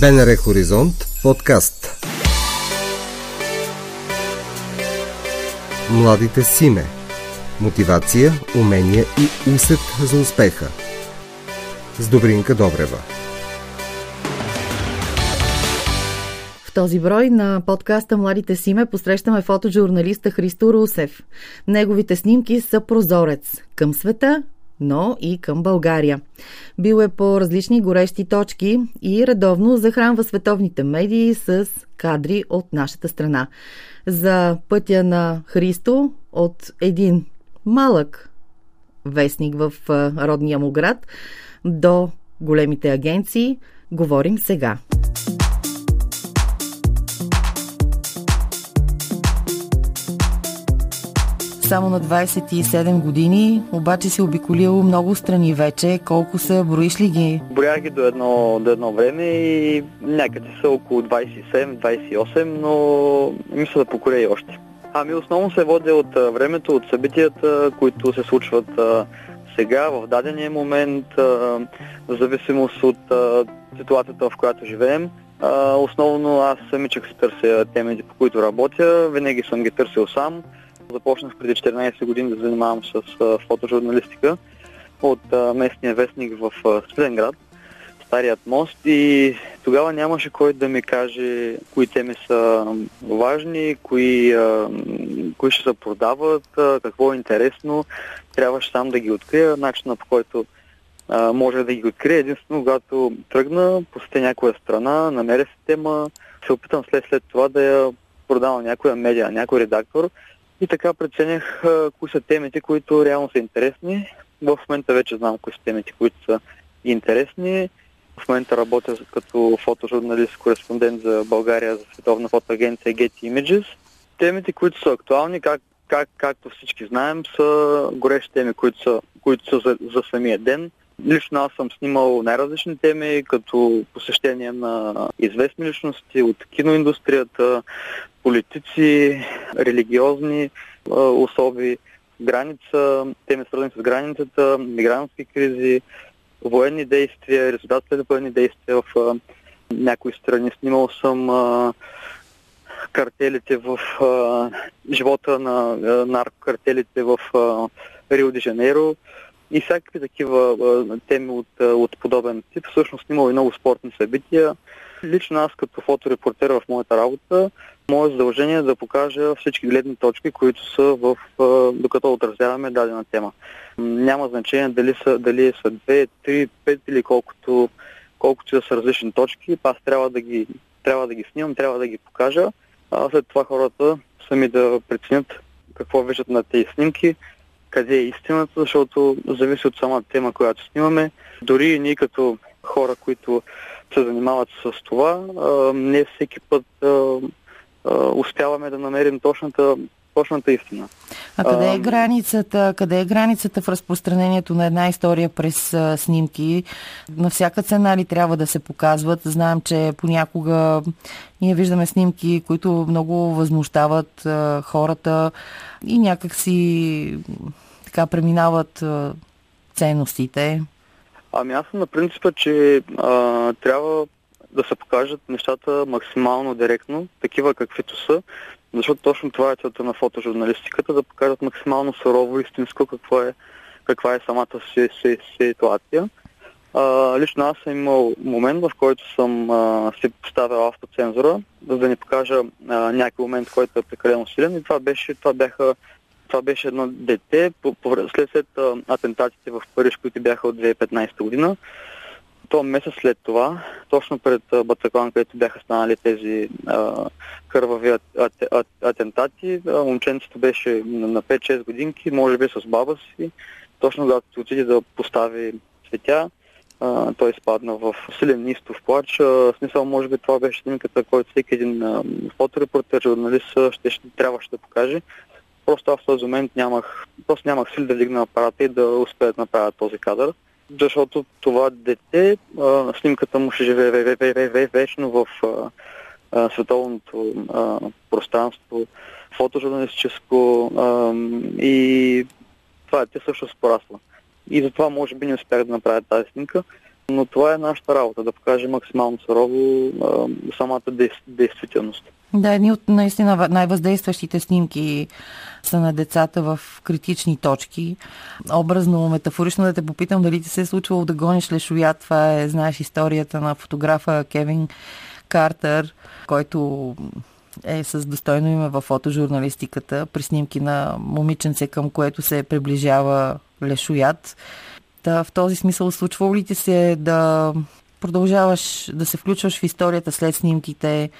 БНР Хоризонт подкаст. Младите симе Мотивация, умения и усет за успеха. С Добринка Добрева. Този брой на подкаста Младите Симе посрещаме фотожурналиста Христо Русев. Неговите снимки са прозорец към света, но и към България. Бил е по различни горещи точки и редовно захранва световните медии с кадри от нашата страна. За пътя на Христо от един малък вестник в родния му град до големите агенции говорим сега. Само на 27 години, обаче си обиколил много страни вече. Колко са, броиш ли ги? Броях ги до едно, до едно време и някъде са около 27-28, но мисля да покоря и още. Ами основно се водя от времето, от събитията, които се случват сега, в дадения момент, в зависимост от ситуацията, в която живеем. Основно аз самичък се търся темите, по които работя. Винаги съм ги търсил сам. Започнах преди 14 години да занимавам с фотожурналистика от местния вестник в Свиленград, Старият мост и тогава нямаше кой да ми каже кои теми са важни, кои, кои ще се продават, какво е интересно. Трябваше сам да ги открия. Начина по който може да ги открия единствено, когато тръгна, посетя някоя страна, намеря си тема, се опитам след след това да я продавам някоя медиа, някой редактор и така преценях кои са темите, които реално са интересни. В момента вече знам кои са темите, които са интересни. В момента работя като фотожурналист, кореспондент за България за световна фотоагенция Getty Images. Темите, които са актуални, как, как, както всички знаем, са горещи теми, които са, които са за, за самия ден. Лично аз съм снимал най-различни теми, като посещение на известни личности от киноиндустрията, политици, религиозни особи, граница, теми свързани с границата, мигрантски кризи, военни действия, резултатите на военни действия в някои страни. Снимал съм картелите в а, живота на а, наркокартелите в Рио де Жанейро и всякакви такива а, теми от, а, от подобен тип. Всъщност снимал и много спортни събития. Лично аз като фоторепортер в моята работа, мое задължение е да покажа всички гледни точки, които са в, докато отразяваме дадена тема. Няма значение дали са, дали са 2, 3, 5 или колкото, колкото да са различни точки. Аз трябва да ги, трябва да ги снимам, трябва да ги покажа. А след това хората сами да преценят какво виждат на тези снимки, къде е истината, защото зависи от самата тема, която снимаме. Дори и ние като хора, които се занимават с това, не всеки път успяваме да намерим точната, точната истина. А къде е границата? Къде е границата в разпространението на една история през а, снимки? На всяка цена ли трябва да се показват? Знаем, че понякога ние виждаме снимки, които много възмущават а, хората и някак си така преминават а, ценностите. Ами аз съм на принципа, че а, трябва да се покажат нещата максимално директно, такива каквито са, защото точно това е целта на фотожурналистиката, да покажат максимално сурово, истинско какво е, каква е самата си, си, ситуация. А, лично аз съм имал момент, в който съм а, си поставил автоцензура, за да ни покажа а, някой момент, който е прекалено силен и това беше, това бяха това беше едно дете по, по, след, след а, атентатите в Париж, които бяха от 2015 година. То месец след това, точно пред Батаклан, където бяха станали тези а, кървави ат, ат, ат, атентати, а, момченцето беше на 5-6 годинки, може би с баба си. Точно когато отиде да постави цветя, а, той спадна в силен нистов плач. А, в смисъл, може би това беше снимката, който всеки един а, фоторепортер, журналист ще, ще трябваше да покаже. Просто аз в този момент нямах, просто нямах сили да дигна апарата и да успея да направя този кадър защото това дете, а, снимката му ще живее ве, ве, ве, ве, вечно в а, а, световното а, пространство, фотожурналистическо а, и това дете също се порасва. И затова може би не успях да направя тази снимка. Но това е нашата работа, да покаже максимално сурово самата действителност. Да, едни от наистина най-въздействащите снимки са на децата в критични точки. Образно, метафорично да те попитам дали ти се е случвало да гониш лешоя. Това е, знаеш, историята на фотографа Кевин Картер, който е с достойно име в фотожурналистиката при снимки на момиченце, към което се приближава лешоят. Та, в този смисъл случвало ли ти се да продължаваш да се включваш в историята след снимките,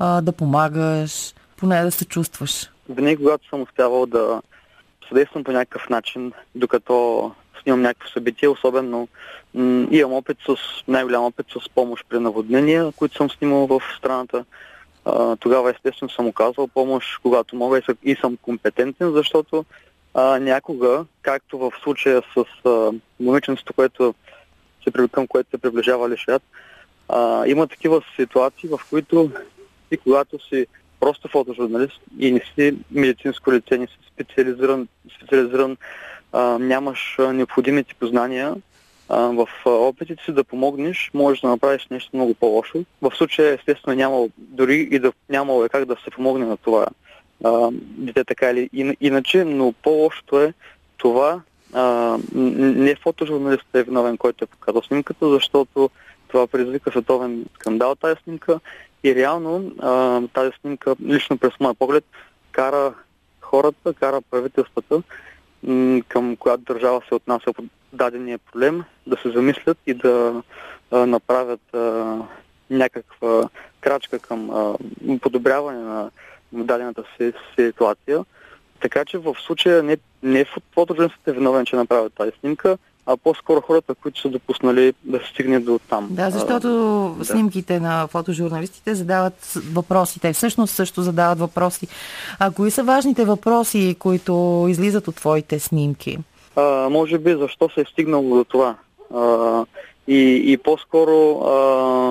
да помагаш, поне да се чувстваш? Винаги, когато съм успявал да съдействам по някакъв начин, докато снимам някакво събитие, особено м- имам опит с, най-голям опит с помощ при наводнения, които съм снимал в страната. А, тогава естествено съм оказвал помощ, когато мога и съм компетентен, защото а, някога, както в случая с а, момиченството, което се, към което се приближава Лишият, а, има такива ситуации, в които и когато си просто фотожурналист и не си медицинско лице, не си специализиран, специализиран а, нямаш необходимите познания, а, в опитите си да помогнеш, можеш да направиш нещо много по-лошо. В случая, естествено, няма дори и да нямало е как да се помогне на това а, дете така или иначе, но по-лошото е това а, не фотожурналистът е виновен, който е показал снимката, защото това предизвика световен скандал тази снимка и реално а, тази снимка, лично през моя поглед, кара хората, кара правителствата, към която държава се отнася по дадения проблем, да се замислят и да а, направят а, някаква крачка към а, подобряване на дадената си ситуация. Така че в случая не, не фотожурналистът е виновен, че направят тази снимка, а по-скоро хората, които са допуснали да се стигне до там. Да, защото а, снимките да. на фотожурналистите задават въпроси. Те всъщност също задават въпроси. А кои са важните въпроси, които излизат от твоите снимки? А, може би защо се е стигнало до това. А, и, и по-скоро а,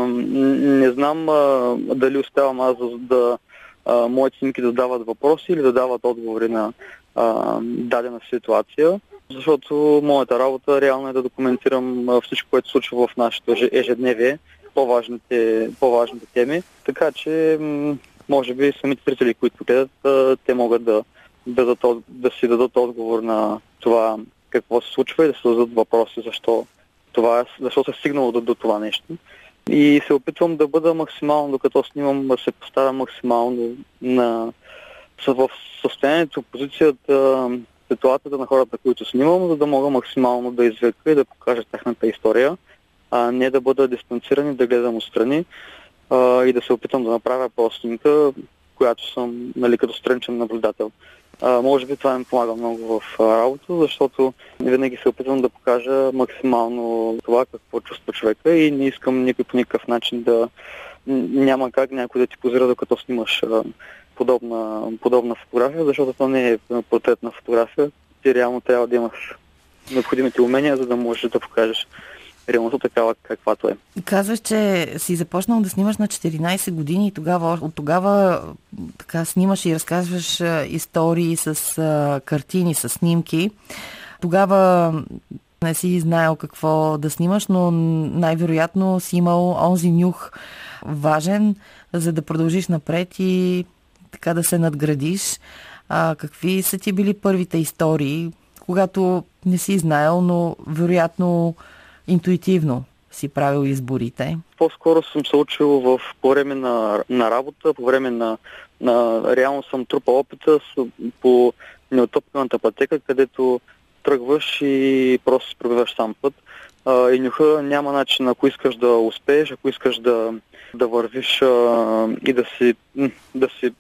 не знам а, дали успявам аз да, да а, моите снимки да дават въпроси или да дават отговори на а, дадена ситуация, защото моята работа реално е да документирам всичко, което случва в нашето ежедневие, по-важните, по-важните теми. Така че, може би самите зрители, които гледат, те могат да, да, да, да си дадат отговор на това какво се случва и да се зададат въпроси защо, това, защо се е стигнало до, до това нещо. И се опитвам да бъда максимално, докато снимам, да се поставя максимално на в състоянието, позицията, ситуацията на хората, които снимам, за да мога максимално да извека и да покажа тяхната история, а не да бъда дистанциран и да гледам отстрани а, и да се опитам да направя по-снимка, която съм нали, като страничен наблюдател. А, може би това ми помага много в работа, защото винаги се опитвам да покажа максимално това какво чувства човека и не искам никой по никакъв начин да няма как някой да ти позира докато снимаш а, подобна, подобна фотография, защото това не е портретна фотография. Ти реално трябва да имаш необходимите умения, за да можеш да покажеш реалността такава каквато е. Казваш, че си започнал да снимаш на 14 години и тогава, от тогава така снимаш и разказваш истории с а, картини, с снимки. Тогава не си знаел какво да снимаш, но най-вероятно си имал онзи нюх важен, за да продължиш напред и така да се надградиш. А, какви са ти били първите истории, когато не си знаел, но вероятно интуитивно си правил изборите? По-скоро съм се учил в, по време на, на работа, по време на, на реално съм трупал опита по неотоплената пътека, където тръгваш и просто си пробиваш сам път. А, и нюха няма начин, ако искаш да успееш, ако искаш да, да вървиш а, и да си, да си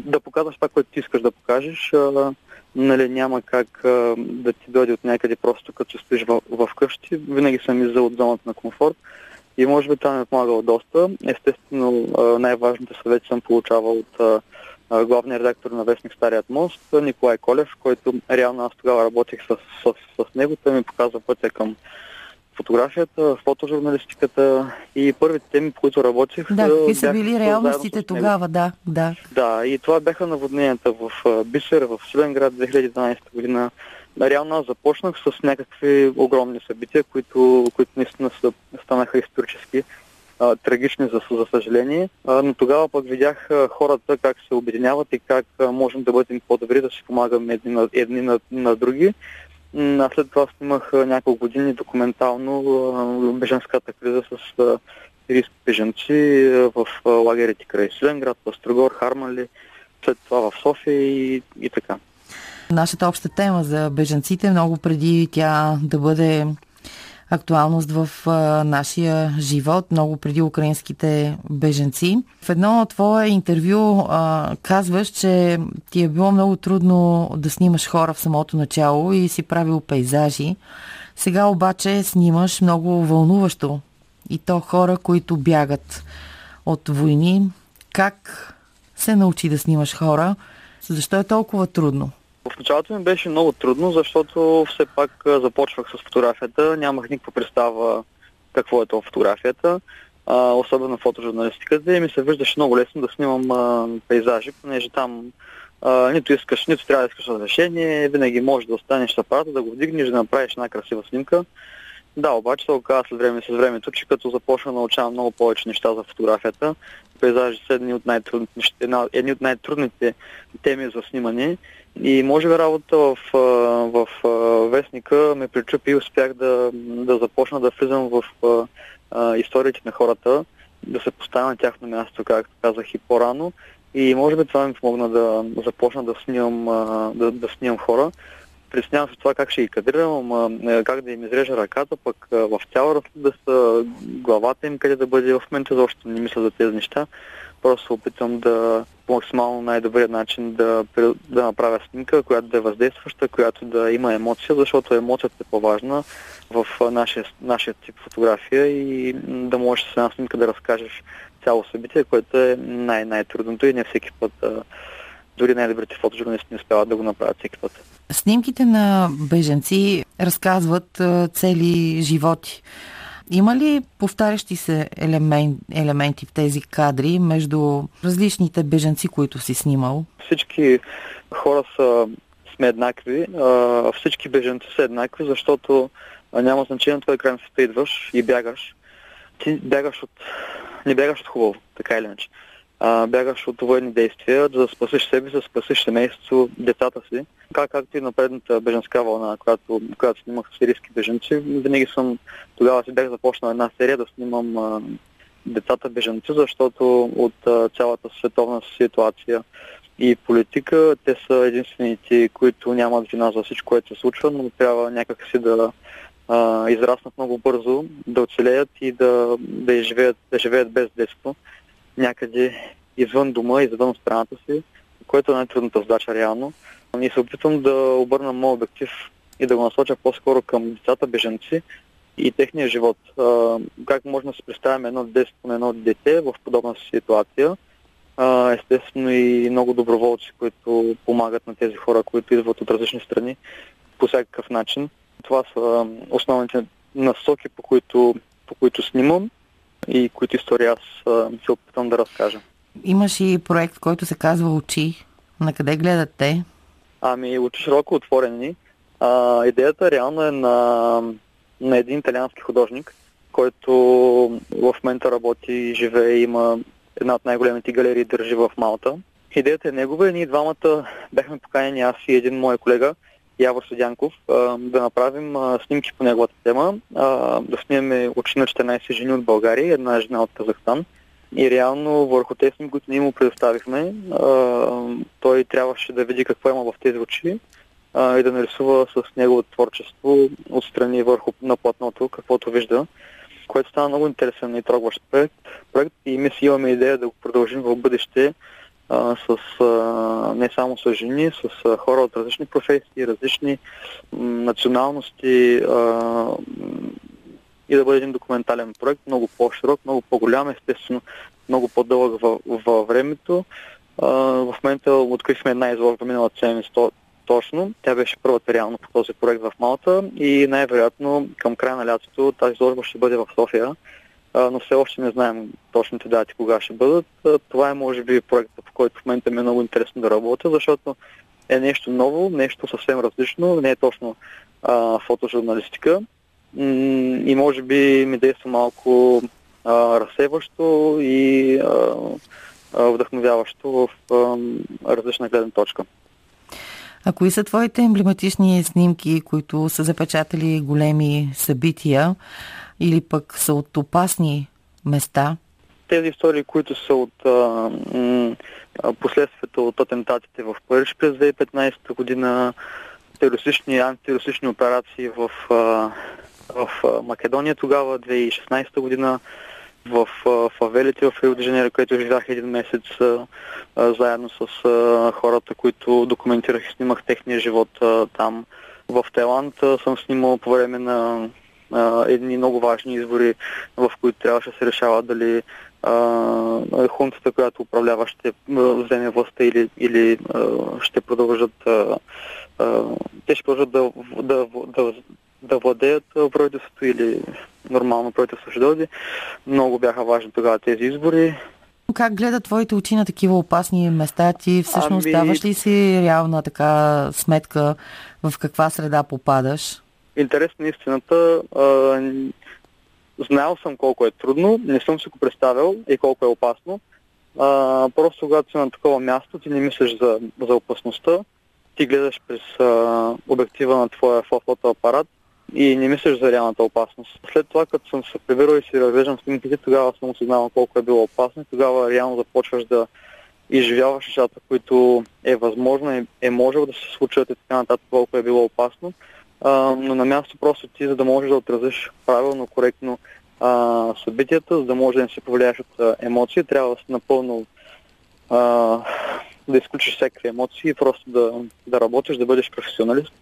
да показваш това, което ти искаш да покажеш. Нали, няма как а, да ти дойде от някъде просто като стоиш в, в къщи. Винаги съм иззел от зоната на комфорт. И може би това ми е помагало доста. Естествено, най-важните съвети съм получавал от главния редактор на Вестник Старият мост, Николай Колев, който реално аз тогава работех с, с, с него. Той ми показва пътя към фотографията, фотожурналистиката и първите теми, по които работих. Да, какви са били реалностите тогава, да, да. Да, и това бяха наводненията в Бисер, в Силенград 2012 година, реално аз започнах с някакви огромни събития, които, които наистина станаха исторически а, трагични, за, за съжаление. А, но тогава пък видях а, хората как се обединяват и как а, можем да бъдем по-добри, да си помагаме едни на, едни на, на други. А след това снимах няколко години документално беженската криза с сирийски беженци в лагерите край Силенград, Пастрогор, Хармали, след това в София и, и така. Нашата обща тема за беженците, много преди тя да бъде актуалност в нашия живот, много преди украинските беженци. В едно твое интервю а, казваш, че ти е било много трудно да снимаш хора в самото начало и си правил пейзажи. Сега обаче снимаш много вълнуващо и то хора, които бягат от войни. Как се научи да снимаш хора? Защо е толкова трудно? В началото ми беше много трудно, защото все пак започвах с фотографията. Нямах никаква представа какво е това фотографията, а, особено фотожурналистиката и ми се виждаше много лесно да снимам а, пейзажи, понеже там а, нито искаш, нито трябва да искаш разрешение, винаги можеш да останеш с апарата, да го вдигнеш, да направиш една красива снимка. Да, обаче се оказа след време с времето, че като започна да научавам много повече неща за фотографията, пейзажи са едни от, най-трудните, едни от най-трудните теми за снимане и може би работа в, в, в вестника ме причупи и успях да, да започна да влизам в а, историите на хората, да се поставя на тяхно място, както казах и по-рано. И може би това ми помогна да започна да снимам, да, да снимам хора. Притеснявам се това как ще ги кадрирам, как да им изрежа ръката, пък в цяла да са главата им, къде да бъде в момента, защо не мисля за тези неща. Просто опитвам да максимално най-добрият начин да, да направя снимка, която да е въздействаща, която да има емоция, защото емоцията е по-важна в нашия, нашия тип фотография и да можеш с една снимка да разкажеш цяло събитие, което е най- най-трудното и не всеки път дори най-добрите фотожурналисти не успяват да го направят всеки път. Снимките на беженци разказват цели животи. Има ли повтарящи се елемент, елементи в тези кадри между различните беженци, които си снимал? Всички хора са, сме еднакви. Всички беженци са еднакви, защото няма значение това край на света идваш и бягаш. Ти бягаш от... не бягаш от хубаво, така или иначе а, бягаш от военни действия, за да спасиш себе си, да спасиш семейството, децата си. Как, както и на предната беженска вълна, която, която снимах сирийски беженци, винаги съм, тогава си бях започнал една серия да снимам а, децата беженци, защото от а, цялата световна ситуация и политика, те са единствените, които нямат вина за всичко, което се случва, но трябва някакси да а, израснат много бързо, да оцелеят и да, да, изживеят, да живеят без детство някъде извън дома, извън страната си, което е най-трудната задача реално. И се опитвам да обърна моят обектив и да го насоча по-скоро към децата беженци и техния живот. Как може да се представим едно детство на едно дете в подобна ситуация. Естествено и много доброволци, които помагат на тези хора, които идват от различни страни по всякакъв начин. Това са основните насоки, по които, по които снимам и които истории аз се опитвам да разкажа. Имаш и проект, който се казва Очи. На къде гледат те? Ами, очи широко отворени. А, идеята реално е на, на един италиански художник, който в момента работи и живее, има една от най-големите галерии, държи в Малта. Идеята е негова и ние двамата бяхме поканени аз и един мой колега, Явор Седянков, да направим снимки по неговата тема, да снимаме очи на 14 жени от България една жена от Казахстан. И реално върху тези снимки, които ние му предоставихме, той трябваше да види какво има в тези очи и да нарисува с неговото творчество отстрани върху на платното, каквото вижда, което стана много интересен и трогващ проект. проект и си имаме идея да го продължим в бъдеще с, а, не само с жени, с а, хора от различни професии, различни м, националности а, и да бъде един документален проект, много по-широк, много по-голям, естествено много по-дълъг във, във времето. А, в момента открихме една изложба миналата седмица точно. Тя беше първата реално по този проект в Малта и най-вероятно към края на лятото тази изложба ще бъде в София но все още не знаем точните дати кога ще бъдат. Това е може би проектът, по който в момента ми е много интересно да работя, защото е нещо ново, нещо съвсем различно, не е точно а, фотожурналистика и може би ми действа малко а, разсеващо и а, а, вдъхновяващо в а, различна гледна точка. А кои са твоите емблематични снимки, които са запечатали големи събития или пък са от опасни места? Тези истории, които са от а, м- последствията от атентатите в Париж през 2015 година, терористични и антитерористични операции в, а, в Македония тогава, 2016 година, в фавелите в Рио де Жанейро, където живях един месец а, заедно с а, хората, които документирах и снимах техния живот а, там. В Тайланд съм снимал по време на а, едни много важни избори, в които трябваше да се решава дали а, хунтата, която управлява, ще вземе властта или, или а, ще продължат а, а, те ще продължат да, да, да, да владеят правителството или нормално правителство ще дойде. Много бяха важни тогава тези избори. Как гледа твоите очи на такива опасни места? Ти всъщност ами... ставаш ли си реална така сметка в каква среда попадаш? Интересна истината. А, знаел съм колко е трудно, не съм си го представил и колко е опасно. А, просто когато си на такова място, ти не мислиш за, за опасността. Ти гледаш през а, обектива на твоя фотоапарат и не мислиш за реалната опасност. След това, като съм се прибирал и си разглеждам снимките, тогава съм осъзнавал колко е било опасно и тогава реално започваш да изживяваш нещата, които е възможно, е, е можело да се случат и така нататък, колко е било опасно. Но на място просто ти, за да можеш да отразиш правилно, коректно а, събитията, за да може да не се повлияеш от а, емоции, трябва да си напълно а, да изключиш всякакви емоции и просто да, да работиш, да бъдеш професионалист.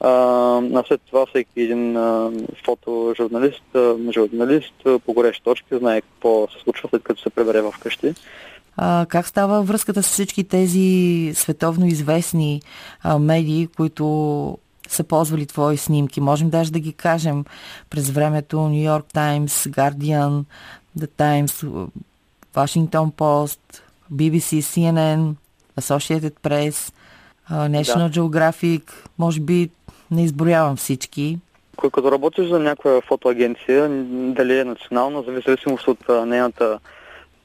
А, след това всеки един а, фотожурналист, а, журналист а, по горещи точки знае какво се случва след като се пребере в къщи. А, как става връзката с всички тези световно известни а, медии, които са ползвали твои снимки? Можем даже да ги кажем през времето New York Times, Guardian, The Times, Washington Post, BBC, CNN, Associated Press, National да. Geographic, може би не изброявам всички. Като работиш за някоя фотоагенция, дали е национална, в зависимост от нейната,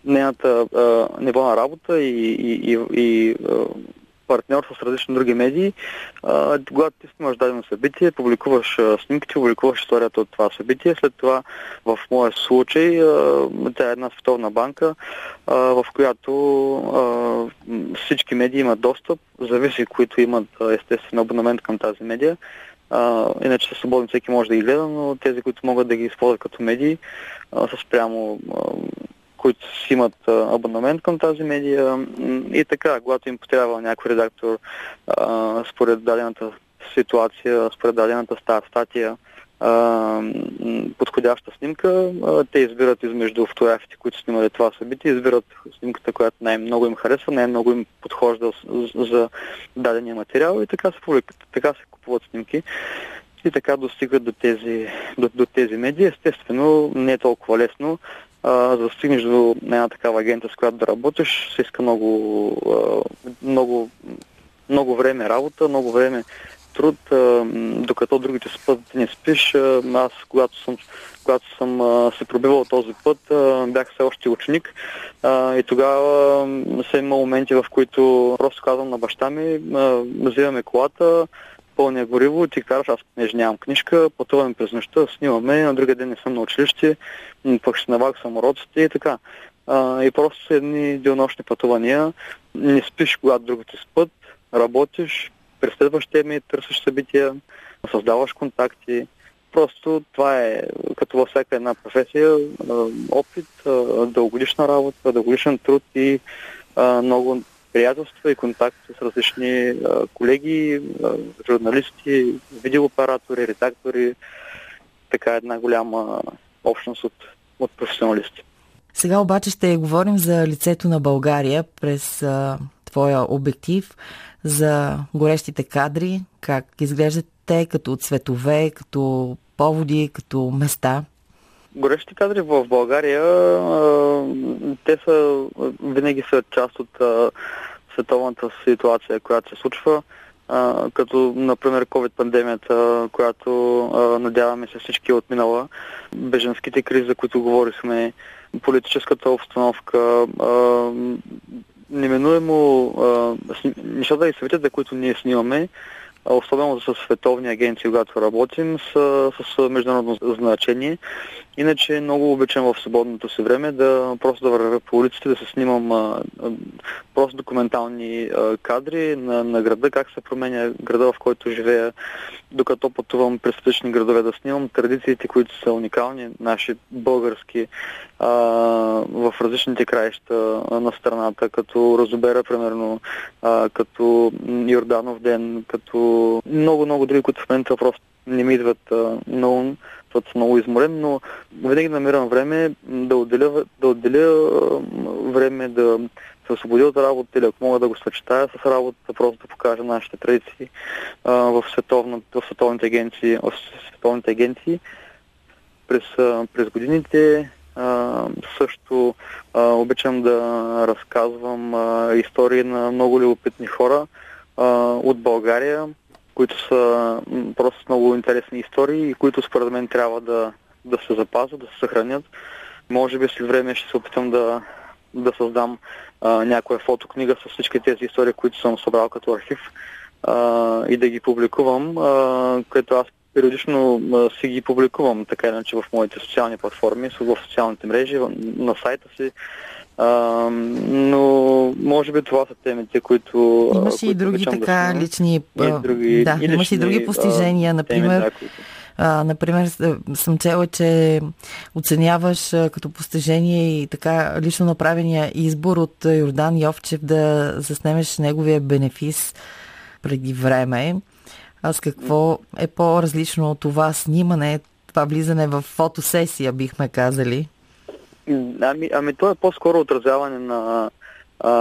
нейната а, ниво на работа и, и, и, и партньор с различни други медии, а, когато ти снимаш дадено събитие, публикуваш снимките, публикуваш историята от това събитие. След това, в моя случай, а, тя е една световна банка, а, в която а, всички медии имат достъп, зависи които имат естествен абонамент към тази медия. А, иначе са свободни, всеки може да ги гледа, но тези, които могат да ги използват като медии, а, са спрямо които си имат абонамент към тази медия и така, когато им потрябва някой редактор според дадената ситуация, според дадената статия, а, подходяща снимка, те избират измежду фотографите, които снимали това събитие, избират снимката, която най-много им харесва, най-много им подхожда за дадения материал и така се, така се купуват снимки и така достигат до тези, до, до тези медии. Естествено, не е толкова лесно за да стигнеш до една такава агенция, с която да работиш, се иска много, много, много време работа, много време труд, докато другите спът не спиш. Аз, когато съм, когато съм се пробивал този път, бях все още ученик и тогава а, се има моменти, в които просто казвам на баща ми, взимаме колата, пълня гориво, ти караш, аз понеже нямам книжка, пътуваме през нощта, снимаме, на другия ден не съм на училище, пък ще наваксам уроците и така. А, и просто са едни денонощни пътувания. Не спиш, когато другите спът, работиш, преследваш теми, търсиш събития, създаваш контакти. Просто това е, като във всяка една професия, опит, дългогодишна работа, дългогодишен труд и много приятелства и контакти с различни а, колеги, а, журналисти, видеооператори, редактори, така една голяма общност от, от професионалисти. Сега обаче ще говорим за лицето на България през а, твоя обектив, за горещите кадри, как изглеждат те като цветове, като поводи, като места. Горещите кадри в България, те са, винаги са част от световната ситуация, която се случва, като например COVID-пандемията, която надяваме се всички отминала, беженските кризи, за които говорихме, политическата обстановка, а, неминуемо нещата и съветите, които ние снимаме, особено с световни агенции, когато работим, с, с международно значение. Иначе много обичам в свободното си време да просто да вървя по улиците, да се снимам а, а, просто документални а, кадри на, на града, как се променя града, в който живея, докато пътувам през различни градове да снимам традициите, които са уникални, наши български, а, в различните краища на страната, като Розобера, примерно, а, като Йорданов ден, като много-много други, които в момента просто не ми идват а, на ум съм много изморен, но винаги намирам време да отделя, да отделя време да се освободя от работа или ако мога да го съчетая с работата, просто да покажа нашите традиции а, в, световна, в световните агенции, в световните агенции. През, през годините а, също а, обичам да разказвам а, истории на много любопитни хора а, от България, които са просто много интересни истории и които според мен трябва да, да се запазят, да се съхранят. Може би след време ще се опитам да, да създам а, някоя фотокнига с всички тези истории, които съм събрал като архив а, и да ги публикувам, а, което аз периодично а, си ги публикувам, така иначе в моите социални платформи, в социалните мрежи, на сайта си. А, но може би това са темите, които. Имаш които и други така да лични. И други, да, и лични, и други постижения, например. Теми, да, които... А, например, съм чела, че оценяваш а, като постижение и така лично направения избор от Йордан Йовчев да заснемеш неговия бенефис преди време. А с какво е по-различно от това снимане, това влизане в фотосесия, бихме казали? Ами, ами то е по-скоро отразяване на, а,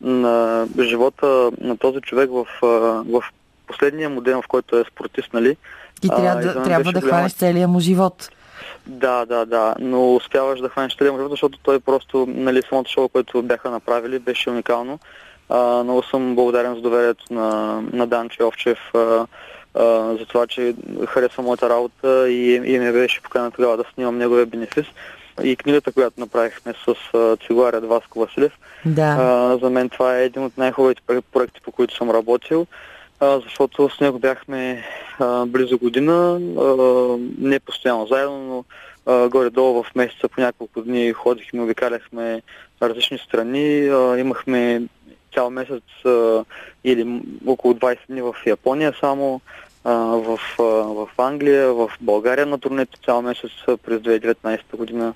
на живота на този човек в, в последния му ден, в който е спортист, нали? Ти трябва, а, трябва да голяма... хванеш целия му живот. Да, да, да, но успяваш да хванеш целия му живот, защото той просто, нали, самото шоу, което бяха направили, беше уникално. А, много съм благодарен за доверието на, на Данче Овчев, а, а, за това, че харесва моята работа и, и ме беше поканен тогава да снимам неговия бенефис и книгата, която направихме с Цигуаря Васко Василев. Да. А, за мен това е един от най-хубавите проекти, по които съм работил, а, защото с него бяхме а, близо година, а, не постоянно заедно, но а, горе-долу в месеца по няколко дни ходихме, обикаляхме различни страни, а, имахме цял месец а, или около 20 дни в Япония само, в, в Англия, в България на турнето цял месец през 2019 година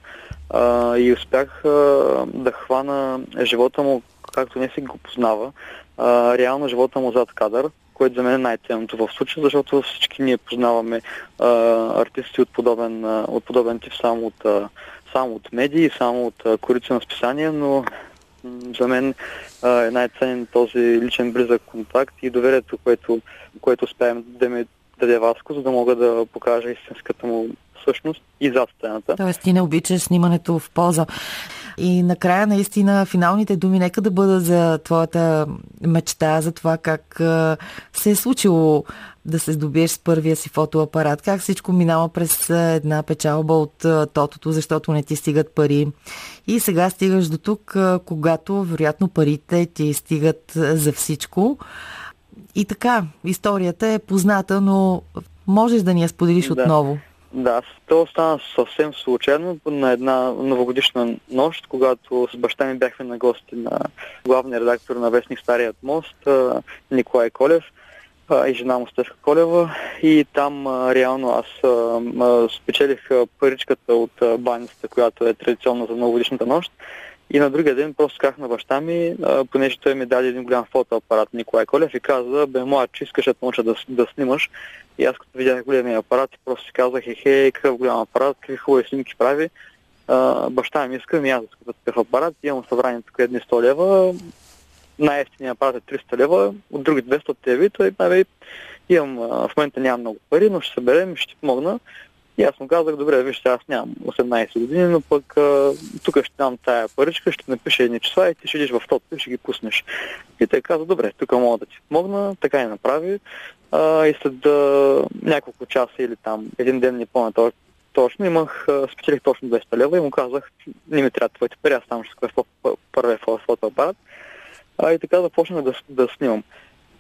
и успях да хвана живота му, както не си го познава, реално живота му зад кадър, което за мен е най-ценното в случая, защото всички ние познаваме а, артисти от подобен, а, от подобен тип само от, а, само от медии, само от а, корица на списания, но за мен а, е най-ценен този личен близък контакт и доверието, което, което успеем да ми даде Васко, за да мога да покажа истинската му същност и зад сцената. Тоест ти не обичаш снимането в полза. И накрая наистина финалните думи нека да бъдат за твоята мечта, за това как се е случило да се здобиеш с първия си фотоапарат, как всичко минава през една печалба от тотото, защото не ти стигат пари. И сега стигаш до тук, когато вероятно парите ти стигат за всичко. И така, историята е позната, но можеш да ни я споделиш да. отново. Да, то стана съвсем случайно на една новогодишна нощ, когато с баща ми бяхме на гости на главния редактор на Вестник Старият мост, Николай Колев и жена му Стефка Колева. И там реално аз спечелих паричката от баницата, която е традиционна за новогодишната нощ. И на другия ден просто казах на баща ми, а, понеже той ми даде един голям фотоапарат Николай Колев и каза, бе, млад, че искаш да науча да, да снимаш. И аз като видях големия апарат, просто си казах, ехе, какъв голям апарат, какви хубави снимки прави. А, баща ми иска, ми аз да такъв апарат, имам събрание тук едни 100 лева, най-ефтиният апарат е 300 лева, от други 200 лева, той, бе, имам, в момента нямам много пари, но ще съберем и ще помогна. И аз му казах, добре, вижте, аз нямам 18 години, но пък тук ще дам тая паричка, ще напиша едни числа и ти ще идиш в тото и ще ги пуснеш. И те каза, добре, тук мога да ти помогна, така и направи. А, и след а, няколко часа или там един ден не помня точно, имах, спечелих точно 200 лева и му казах, не ми трябва твоите пари, аз там ще скъпя първия фотоапарат. А, и така започнах да, да снимам.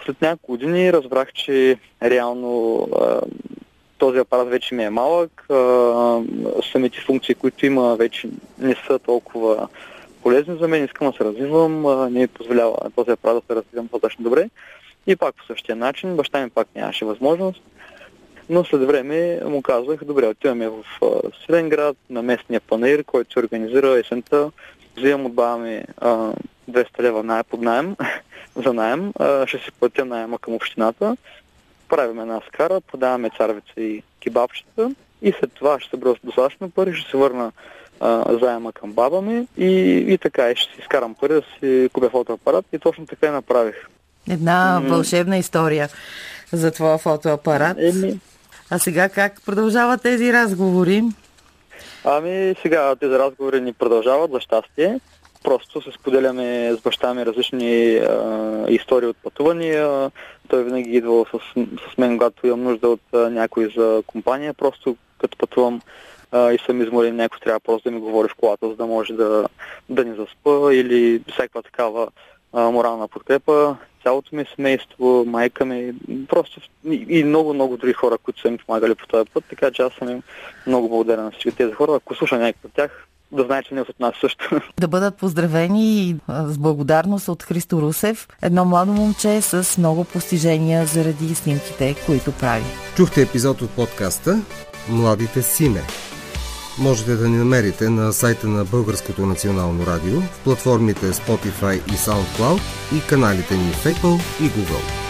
След няколко години разбрах, че реално а, този апарат вече ми е малък, а, самите функции, които има, вече не са толкова полезни за мен, искам да се развивам, не ми позволява този апарат да се развивам достатъчно добре. И пак по същия начин, баща ми пак нямаше възможност. Но след време му казах, добре, отиваме в Силенград на местния панер, който се организира есента. Взимам от баба ми 200 лева най- под найем, за найем. ще си платя найема към общината. Правим една скара, продаваме царвица и кебабчета и след това ще се брос достатъчно пари, ще се върна а, заема към баба ми и, и така, и ще си изкарам пари да си купя фотоапарат и точно така и направих. Една вълшебна история за твоя фотоапарат. Еми... А сега как продължават тези разговори? Ами сега тези разговори ни продължават за щастие. Просто се споделяме с баща ми различни а, истории от пътувания. Той винаги идва с, с мен, когато имам нужда от а, някой за компания. Просто като пътувам а, и съм изморен, някой трябва просто да ми говори в колата, за да може да, да ни заспа или всякаква такава а, морална подкрепа. Цялото ми семейство, майка ми, просто и, и много, много други хора, които са ми помагали по този път, така че аз съм им много благодарен на всички тези хора. Ако слушам някакъв от тях, да знае, че не от нас също. Да бъдат поздравени и с благодарност от Христо Русев, едно младо момче с много постижения заради снимките, които прави. Чухте епизод от подкаста Младите Симе. Можете да ни намерите на сайта на Българското национално радио, в платформите Spotify и SoundCloud и каналите ни в Apple и Google.